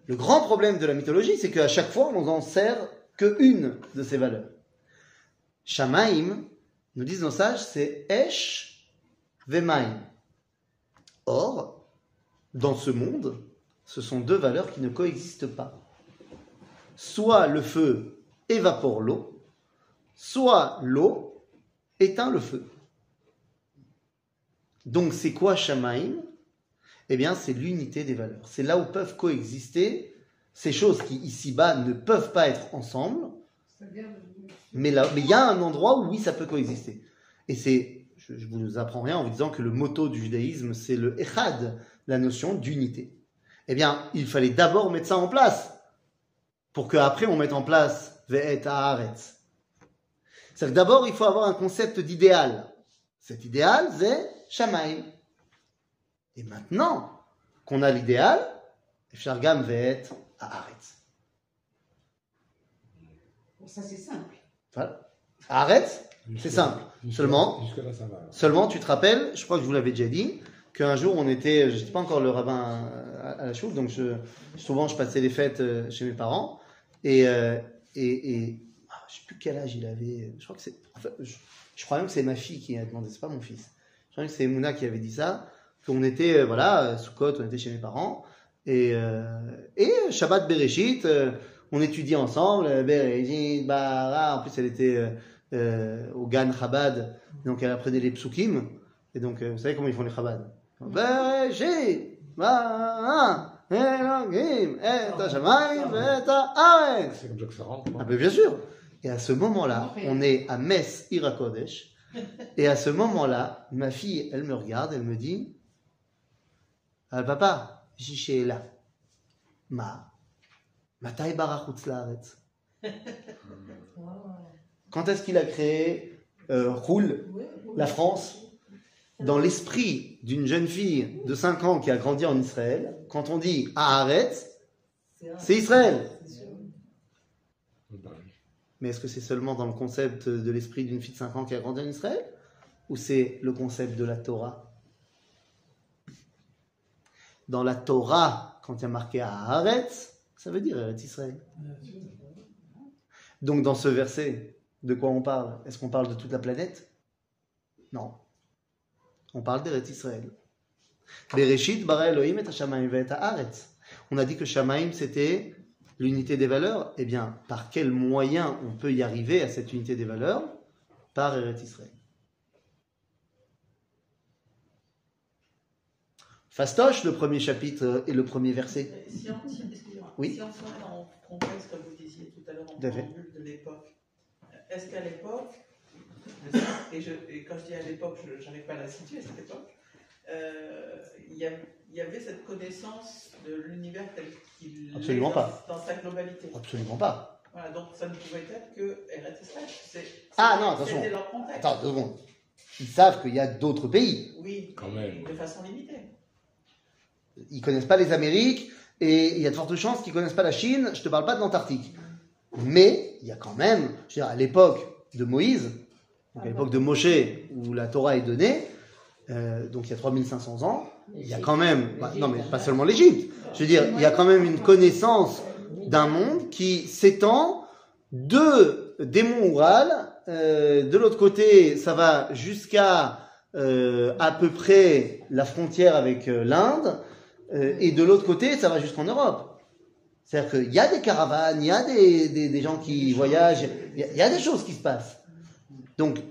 Le grand problème de la mythologie, c'est qu'à chaque fois, on n'en sert qu'une de ces valeurs. Shamaim, nous disent nos sages, c'est Esh Vemaim. Or, dans ce monde, ce sont deux valeurs qui ne coexistent pas. Soit le feu évapore l'eau, soit l'eau éteint le feu. Donc c'est quoi Shamaim? Eh bien c'est l'unité des valeurs. C'est là où peuvent coexister ces choses qui ici-bas ne peuvent pas être ensemble, mais là, mais il y a un endroit où oui ça peut coexister. Et c'est, je je vous apprends rien en vous disant que le motto du judaïsme, c'est le echad, la notion d'unité. Eh bien, il fallait d'abord mettre ça en place pour qu'après on mette en place ve'et haaretz. C'est-à-dire que d'abord, il faut avoir un concept d'idéal. Cet idéal, c'est Shamaim. Et maintenant qu'on a l'idéal, Shargam ve'et haaretz. Ça, c'est simple. Voilà. Haaretz, c'est simple. Jusque- Seulement- Jusque-là, ça va. Seulement, tu te rappelles, je crois que je vous l'avais déjà dit, qu'un jour on était, je n'étais pas encore le rabbin à, la choule, donc je, souvent je passais les fêtes euh, chez mes parents, et, euh, et, et ah, je sais plus quel âge il avait, je crois que c'est, en fait, je, crois même que c'est ma fille qui a demandé, c'est pas mon fils. Je crois que c'est Mouna qui avait dit ça, qu'on était, euh, voilà, sous côte, on était chez mes parents, et, euh, et Shabbat Bereshit, euh, on étudiait ensemble, euh, Bereshit, Bara, en plus elle était euh, euh, au Gan Chabad, donc elle apprenait les psukim, et donc euh, vous savez comment ils font les Chabad. Bereshit, Bara, Elohim, et Hashamayim, et Haaretz. C'est comme ça que ça rentre. Ah non ben bien sûr. Et à ce moment-là, on est à Metz, Irakodesh. Et à ce moment-là, ma fille, elle me regarde, elle me dit ah, Papa, j'y là. Ma. Matai barachutz laaretz. Quand est-ce qu'il a créé euh, Roule, la France Dans l'esprit d'une jeune fille de 5 ans qui a grandi en Israël, quand on dit Haaretz, c'est Israël. Mais est-ce que c'est seulement dans le concept de l'esprit d'une fille de 5 ans qui a grandi en Israël Ou c'est le concept de la Torah? Dans la Torah, quand il y a marqué Haaretz, ça veut dire Eretz Israël. Donc dans ce verset, de quoi on parle? Est-ce qu'on parle de toute la planète? Non. On parle d'Eretz Israël. Bereshit bara Elohim et Hashamayim ve'et haaretz. On a dit que Shamaim c'était l'unité des valeurs. Eh bien, par quel moyen on peut y arriver à cette unité des valeurs? Par Eretz Israël. Fastoche, le premier chapitre et le premier verset. Si on, si-. Oui. Si on se met en contexte, comme vous disiez tout à l'heure, en de l'époque, est-ce qu'à l'époque, et, je- et quand je dis à l'époque, je n'arrive pas à la situer, cette époque, euh, il y, avait cette connaissance de l'univers tel qu'il est dans, pas. dans sa globalité. Absolument pas. Voilà, donc ça ne pouvait être que. C'est- Ah, non, attention. C'était leur contexte. Attends, deux secondes. Ils savent qu'il y a d'autres pays. Oui, Quand même. de façon limitée. Ils connaissent pas les Amériques et il y a de fortes chances qu'ils connaissent pas la Chine. Je te parle pas de l'Antarctique. Mais il y a quand même, je veux dire, à l'époque de Moïse, donc à l'époque de Moshe où la Torah est donnée, euh, donc il y a 3500 ans, il y a quand même, bah, non mais pas seulement l'Égypte, je veux dire, il y a quand même une connaissance d'un monde qui s'étend de des monts Oural, euh, de l'autre côté, ça va jusqu'à euh, à peu près la frontière avec euh, l'Inde, euh, et de l'autre côté, ça va jusqu'en Europe. C'est-à-dire qu'il y a des caravanes, il y a des, des, des gens qui voyagent, il y, a, il y a des choses qui se passent. Donc,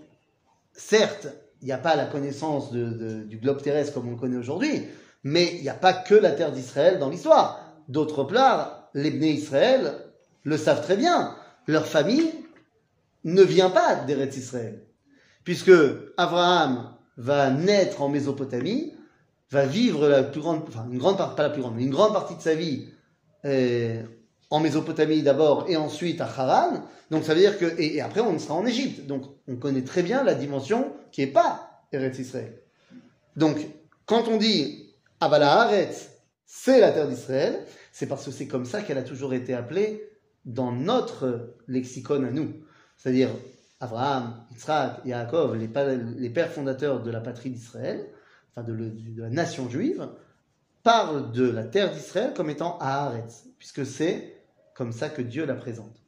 certes, il n'y a pas la connaissance du globe terrestre comme on le connaît aujourd'hui, mais il n'y a pas que la terre d'Israël dans l'histoire. D'autre part, les Bnei Israël le savent très bien. Leur famille ne vient pas d'Eretz Israël. Puisque Abraham va naître en Mésopotamie, va vivre une grande partie de sa vie euh, en Mésopotamie d'abord et ensuite à Haran. Donc ça veut dire que et, après on sera en Égypte. Donc on connaît très bien la dimension qui est pas Eretz Israël. Donc quand on dit Avala Haaretz, c'est la terre d'Israël, c'est parce que c'est comme ça qu'elle a toujours été appelée dans notre lexicon à nous. C'est-à-dire Abraham, Yitzhak, Yaakov, les, les pères fondateurs de la patrie d'Israël, enfin de, de la nation juive, parlent de la terre d'Israël comme étant Haaretz, puisque c'est comme ça que Dieu la présente.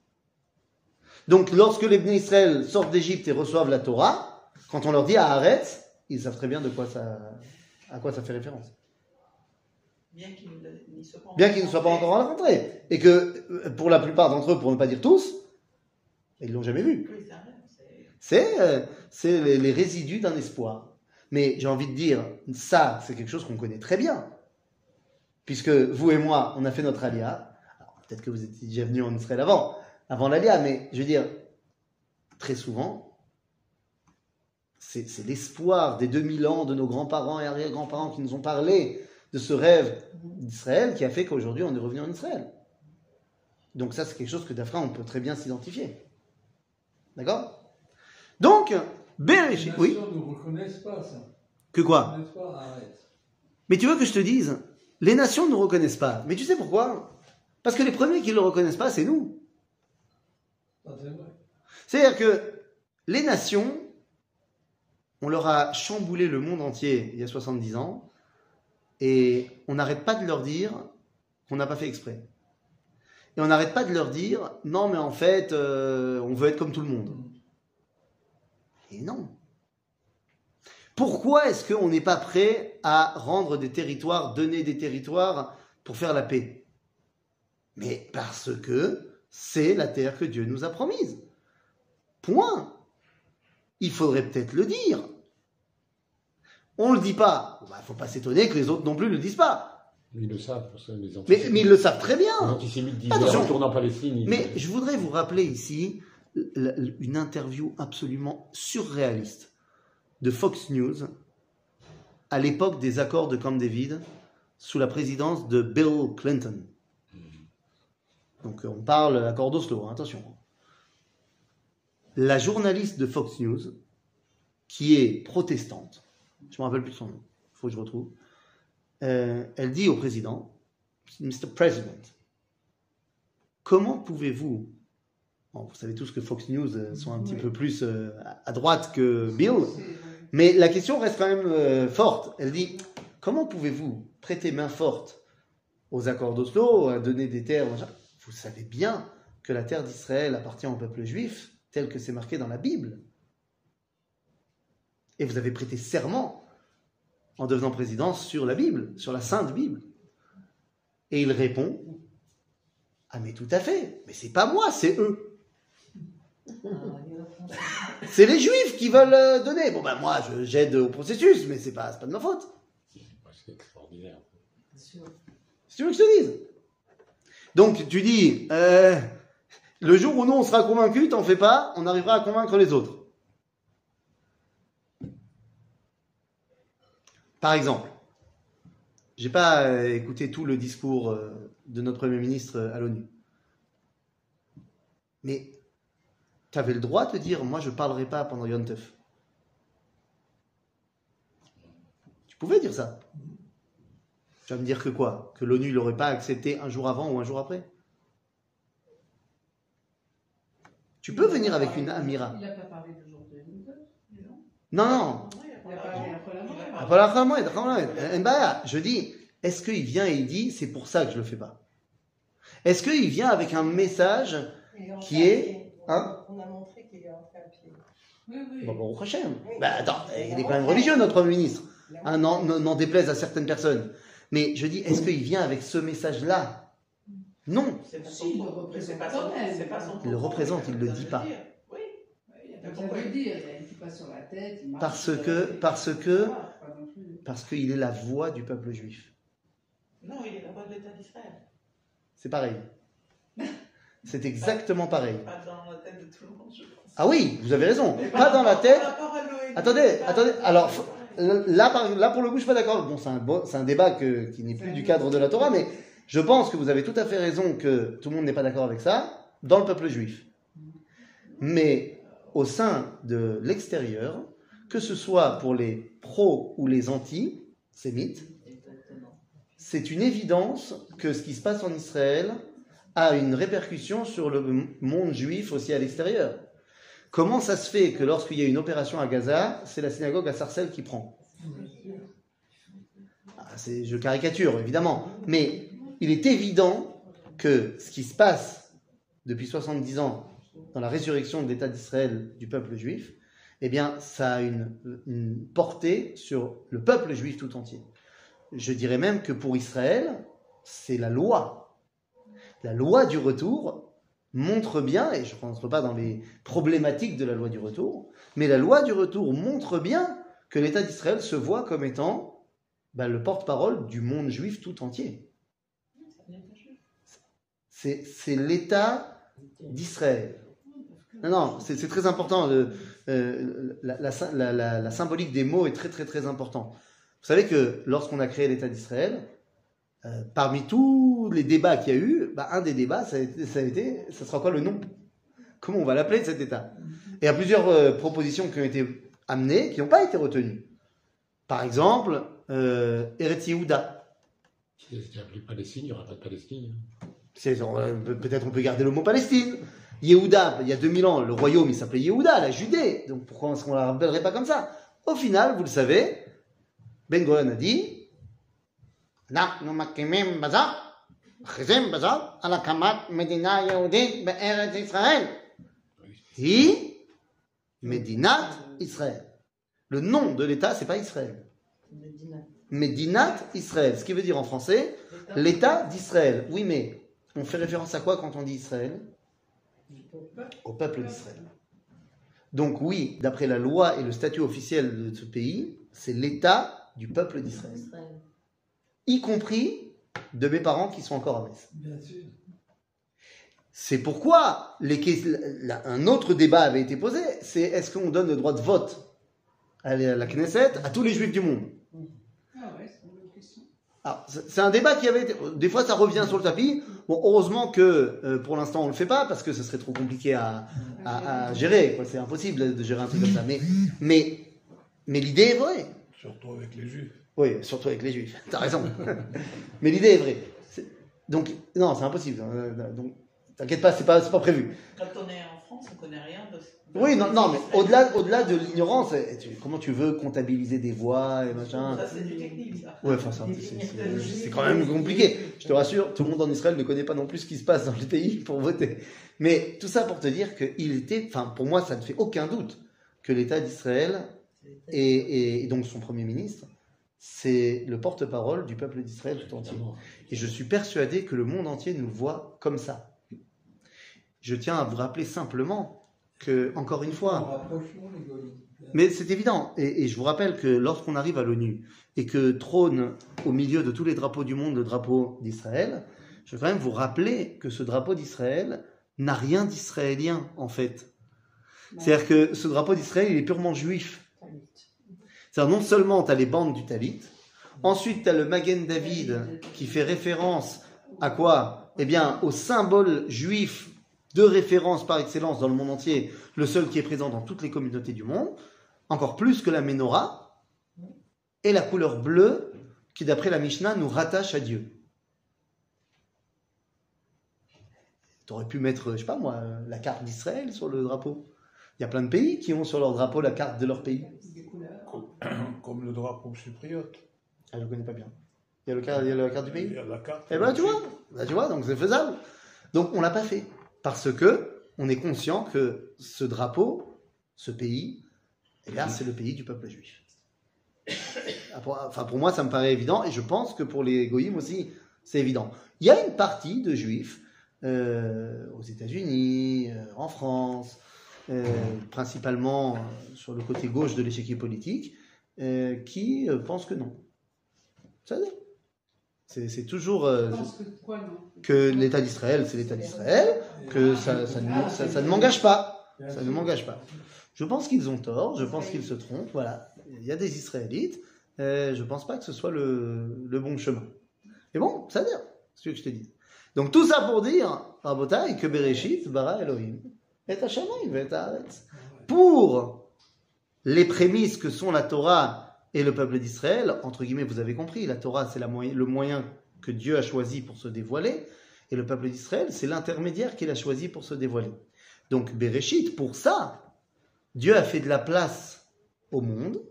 Donc lorsque les Bnei Israël sortent d'Égypte et reçoivent la Torah, quand on leur dit Haaretz, ils savent très bien de quoi ça, à quoi ça fait référence. Bien qu'ils ne- soient pas Bien qu'ils ne soient pas encore rentrés. Et que pour la plupart d'entre eux, pour ne pas dire tous, ils l'ont jamais vu. Euh, c'est les, les résidus d'un espoir. Mais j'ai envie de dire, ça, c'est quelque chose qu'on connaît très bien. Puisque vous et moi, on a fait notre alia. Peut-être que vous étiez déjà venus en Israël avant, avant l'alia, mais je veux dire, très souvent, c'est c'est l'espoir des 2000 ans de nos grands-parents et arrière-grands-parents qui nous ont parlé de ce rêve d'Israël qui a fait qu'aujourd'hui on est revenu en Israël. Donc ça c'est quelque chose que d'après on peut très bien s'identifier. D'accord? Donc, Bereshit, oui, nations ne reconnaissent pas ça. que quoi? Pas. Mais tu veux que je te dise, les nations ne reconnaissent pas. Mais tu sais pourquoi? Parce que les premiers qui ne le reconnaissent pas, c'est nous. C'est-à-dire que les nations, on leur a chamboulé le monde entier il y a 70 ans, et on n'arrête pas de leur dire qu'on n'a pas fait exprès. Et on n'arrête pas de leur dire, non mais en fait, euh, on veut être comme tout le monde. Et non. Pourquoi est-ce qu'on n'est pas prêt à rendre des territoires, donner des territoires pour faire la paix? Mais parce que c'est la terre que Dieu nous a promise. Point. Il faudrait peut-être le dire. On le dit pas. Il ne faut pas s'étonner que les autres non plus ne le disent pas. Mais ils le savent, parce que les Mais, antisémites, mais ils le savent très les bien. antisémites disaient Attention. retourne en Palestine. Mais je voudrais vous rappeler ici une interview absolument surréaliste de Fox News à l'époque des accords de Camp David sous la présidence de Bill Clinton. Donc on parle accord d'Oslo, hein, attention. La journaliste de Fox News, qui est protestante, je me rappelle plus de son nom, il faut que je retrouve, euh, elle dit au président, Mr. President, comment pouvez-vous, bon, vous savez tous que Fox News euh, sont un petit peu plus euh, à droite que Bill, mais la question reste quand même euh, forte. Elle dit, comment pouvez-vous prêter main forte aux accords d'Oslo, à donner des terres machin Vous savez bien que la terre d'Israël appartient au peuple juif, tel que c'est marqué dans la Bible. Et vous avez prêté serment en devenant président sur la Bible, sur la Sainte Bible. Et il répond, ah mais tout à fait, mais c'est pas moi, c'est eux. C'est les juifs qui veulent euh, donner. Bon ben moi, je- j'aide au processus, mais c'est pas, c'est pas de ma faute. C'est extraordinaire. Si tu veux que je te dise. Donc tu dis, euh, le jour où nous on sera convaincus, t'en fais pas, on arrivera à convaincre les autres. Par exemple, j'ai pas euh, écouté tout le discours euh, de notre Premier ministre à l'ONU. Mais tu avais le droit de dire, moi je parlerai pas pendant Yom Tov. Tu pouvais dire ça. Tu vas me dire que quoi? Que l'ONU l'aurait pas accepté un jour avant ou un jour après? Tu peux venir avec une amira. Il n'a pas parlé du jour de non Non. Je dis, est-ce qu'il vient et il dit, c'est pour ça que je le fais pas? Est-ce qu'il vient avec un message qui est... Hein? On a montré qu'il est en pied. Oui, oui. Bon, bon, Hachem. Bah attends, il est quand même religieux, notre Premier ministre. Hein, n'en déplaise à certaines personnes. Mais je dis, est-ce qu'il vient avec ce message-là? Non. C'est pas Si, son il le représente pas son- pas Il le représente, il le a dit pas. dire. Oui. Il pas le Parce que- parce que- Pas. Parce qu'il est la voix du peuple juif. Non, il est la voix de l'État d'Israël. C'est pareil. C'est exactement pareil. Pas dans la tête de tout le monde, je pense. Ah oui, vous avez raison. Mais Pas dans la tête. Attendez, pas- attendez. Alors, faut- là, là, pour le coup, je suis pas d'accord. Bon, c'est un, beau- c'est un débat que- qui n'est plus du cadre de la Torah, mais je pense que vous avez tout à fait raison que tout le monde n'est pas d'accord avec ça dans le peuple juif. Mais au sein de l'extérieur, que ce soit pour les pros ou les anti-sémites, c'est une évidence que ce qui se passe en Israël a une répercussion sur le monde juif aussi à l'extérieur. Comment ça se fait que lorsqu'il y a une opération à Gaza, c'est la synagogue à Sarcelles qui prend? Ah, Je caricature, évidemment. Mais il est évident que ce qui se passe depuis 70 ans dans la résurrection de l'État d'Israël du peuple juif, eh bien, ça a une portée sur le peuple juif tout entier. Je dirais même que pour Israël, c'est la loi. La loi du retour montre bien, et je ne rentre pas dans les problématiques de la loi du retour, mais la loi du retour montre bien que l'État d'Israël se voit comme étant bah, le porte-parole du monde juif tout entier. C'est l'État d'Israël. Non, non, c'est très important. le- euh, la, la sy- la- la- la symbolique des mots est très, très, très important. Vous savez que lorsqu'on a créé l'État d'Israël, euh, parmi tous les débats qu'il y a eu, bah, un des débats, ça a, été, ça a, été, ça sera quoi le nom? Comment on va l'appeler cet État? Et il y a plusieurs euh, propositions qui ont été amenées, qui n'ont pas été retenues. Par exemple, euh, Eretz Yehuda. Si c'était appelé Palestine, il n'y aura pas de Palestine. Hein. Peut-être on peut garder le mot Palestine. Yehuda, il y a 2000 ans, le royaume, il s'appelait Yehuda, la Judée. Donc pourquoi est-ce qu'on ne la rappellerait pas comme ça? Au final, vous le savez, Ben Gurion a dit, מכריזים בזאת על הקמת מדינה יהודית בארץ ישראל. היא מדינת ישראל. Le nom de l'État, c'est pas Israël. Medina. Medinat Israël. Ce qui veut dire en français, l'État d'Israël. Oui, mais on fait référence à quoi quand on dit Israël Au peuple d'Israël. Donc oui, d'après la loi et le statut officiel de ce pays, c'est l'État du peuple d'Israël. Israël. Y compris de mes parents qui sont encore à Metz. Bien sûr. C'est pourquoi les un autre débat avait été posé, c'est est-ce qu'on donne le droit de vote à la Knesset à tous les juifs du monde? Ah ouais, c'est une bonne question. Alors, c'est un débat qui avait été. Des fois, ça revient sur le tapis. Bon, heureusement que euh, pour l'instant, on le fait pas parce que ce serait trop compliqué à, à- à gérer. C'est impossible de gérer un truc comme ça. Mais, mais, mais l'idée est vraie. Surtout avec les juifs. Oui, surtout avec les juifs. T'as raison. mais l'idée est vraie. C'est- Donc, non, c'est impossible. Euh, Donc, t'inquiète pas, c'est pas, c'est pas prévu. Quand on est en France, on connaît rien de. Oui, non, non, mais au-delà, au-delà de l'ignorance, eh, tu- comment tu veux comptabiliser des voix et machin? Ça, c'est du technique, ça. Ouais, enfin, ça, c'est- quand même compliqué. Je te rassure, tout le monde en Israël ne connaît pas non plus ce qui se passe dans le pays pour voter. Mais tout ça pour te dire qu'il était, enfin, pour moi, ça ne fait aucun doute que l'État d'Israël et, et donc son premier ministre, c'est le porte-parole du peuple d'Israël tout entier. Et je suis persuadé que le monde entier nous voit comme ça. Je tiens à vous rappeler simplement que, encore une fois, mais c'est évident. Et, et je vous rappelle que lorsqu'on arrive à l'ONU et que trône au milieu de tous les drapeaux du monde le drapeau d'Israël, je vais quand même vous rappeler que ce drapeau d'Israël n'a rien d'israélien en fait. C'est-à-dire que ce drapeau d'Israël, il est purement juif. Non seulement tu as les bandes du Talit, ensuite tu as le Magen David qui fait référence à quoi? Eh bien au symbole juif de référence par excellence dans le monde entier, le seul qui est présent dans toutes les communautés du monde, encore plus que la menorah, et la couleur bleue qui d'après la Mishnah nous rattache à Dieu. Tu aurais pu mettre, je sais pas moi, la carte d'Israël sur le drapeau. Il y a plein de pays qui ont sur leur drapeau la carte de leur pays. Comme le drapeau chypriote. Ah, je ne connais pas bien. Il y a, le, il y a la carte du Il pays y a la carte. Eh ben tu vois, ben, tu vois, donc c'est faisable. Donc on l'a pas fait parce que on est conscient que ce drapeau, ce pays, eh bien c'est le pays du peuple juif. Ah, pour- Enfin pour moi ça me paraît évident et je pense que pour les goïms aussi c'est évident. Il y a une partie de juifs euh, aux États-Unis, euh, en France, euh, principalement sur le côté gauche de l'échiquier politique, euh, qui euh, pensent que non. Ça veut dire. C'est toujours euh, que quoi, non? que l'État d'Israël, c'est l'État d'Israël, que ça, ça ne, ça- ça ne m'engage pas. Ça ne m'engage pas. Je pense qu'ils ont tort, je pense qu'ils se trompent, voilà. Il y a des Israélites, euh, je pense pas que ce soit le, le bon chemin. Mais bon, ça veut dire, c'est ce que je t'ai dit. Donc tout ça pour dire, Rabotai, que Bereshit, bara Elohim, et Hashamayim, et Haaretz. Pour les prémices que sont la Torah et le peuple d'Israël, entre guillemets, vous avez compris, la Torah c'est le moyen que Dieu a choisi pour se dévoiler, et le peuple d'Israël c'est l'intermédiaire qu'il a choisi pour se dévoiler. Donc Bereshit, pour ça, Dieu a fait de la place au monde,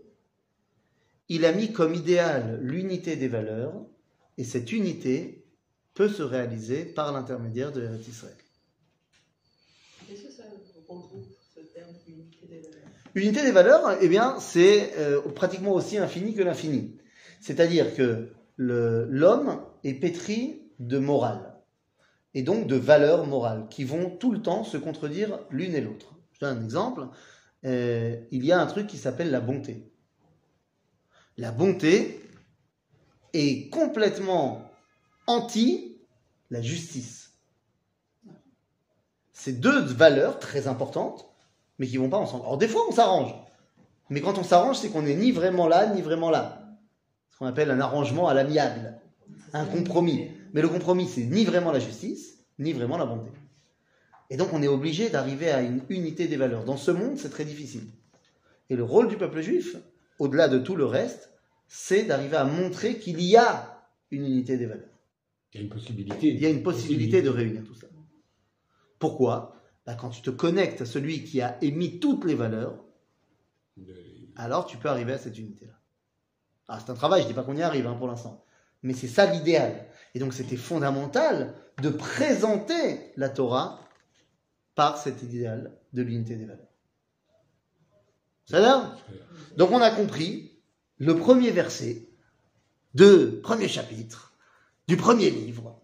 il a mis comme idéal l'unité des valeurs, et cette unité peut se réaliser par l'intermédiaire de Israël. Qu'est-ce que ça regroupe, ce terme d'unité des valeurs Unité des valeurs, eh bien, c'est euh, pratiquement aussi infini que l'infini. C'est-à-dire que l'homme est pétri de morale, et donc de valeurs morales, qui vont tout le temps se contredire l'une et l'autre. Je donne un exemple. Euh, il y a un truc qui s'appelle la bonté. La bonté est complètement anti la justice. C'est deux valeurs très importantes, mais qui vont pas ensemble. Alors des fois, on s'arrange. Mais quand on s'arrange, c'est qu'on n'est ni vraiment là, ni vraiment là. Ce qu'on appelle un arrangement à l'amiable, un compromis. Mais le compromis, c'est ni vraiment la justice, ni vraiment la bonté. Et donc, on est obligé d'arriver à une unité des valeurs. Dans ce monde, c'est très difficile. Et le rôle du peuple juif, au-delà de tout le reste, c'est d'arriver à montrer qu'il y a une unité des valeurs. Il y a une possibilité. Il y a une possibilité de réunir tout ça. Pourquoi? Quand tu te connectes à celui qui a émis toutes les valeurs, alors tu peux arriver à cette unité-là. Ah, c'est un travail, je dis pas qu'on y arrive hein, pour l'instant. Mais c'est ça l'idéal. Et donc c'était fondamental de présenter la Torah par cet idéal de l'unité des valeurs. Ça Donc on a compris le premier verset de premier chapitre du premier livre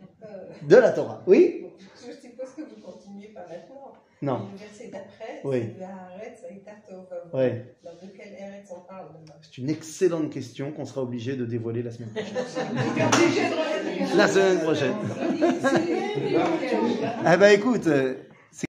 de la Torah. Oui? Je que vous continuez maintenant. Non. Le verset d'après, Oui. c'est. Ouais. Donc de quel Eretz on parle C'est une excellente question qu'on sera obligé de dévoiler la semaine prochaine. La semaine prochaine. Eh ben écoute, euh,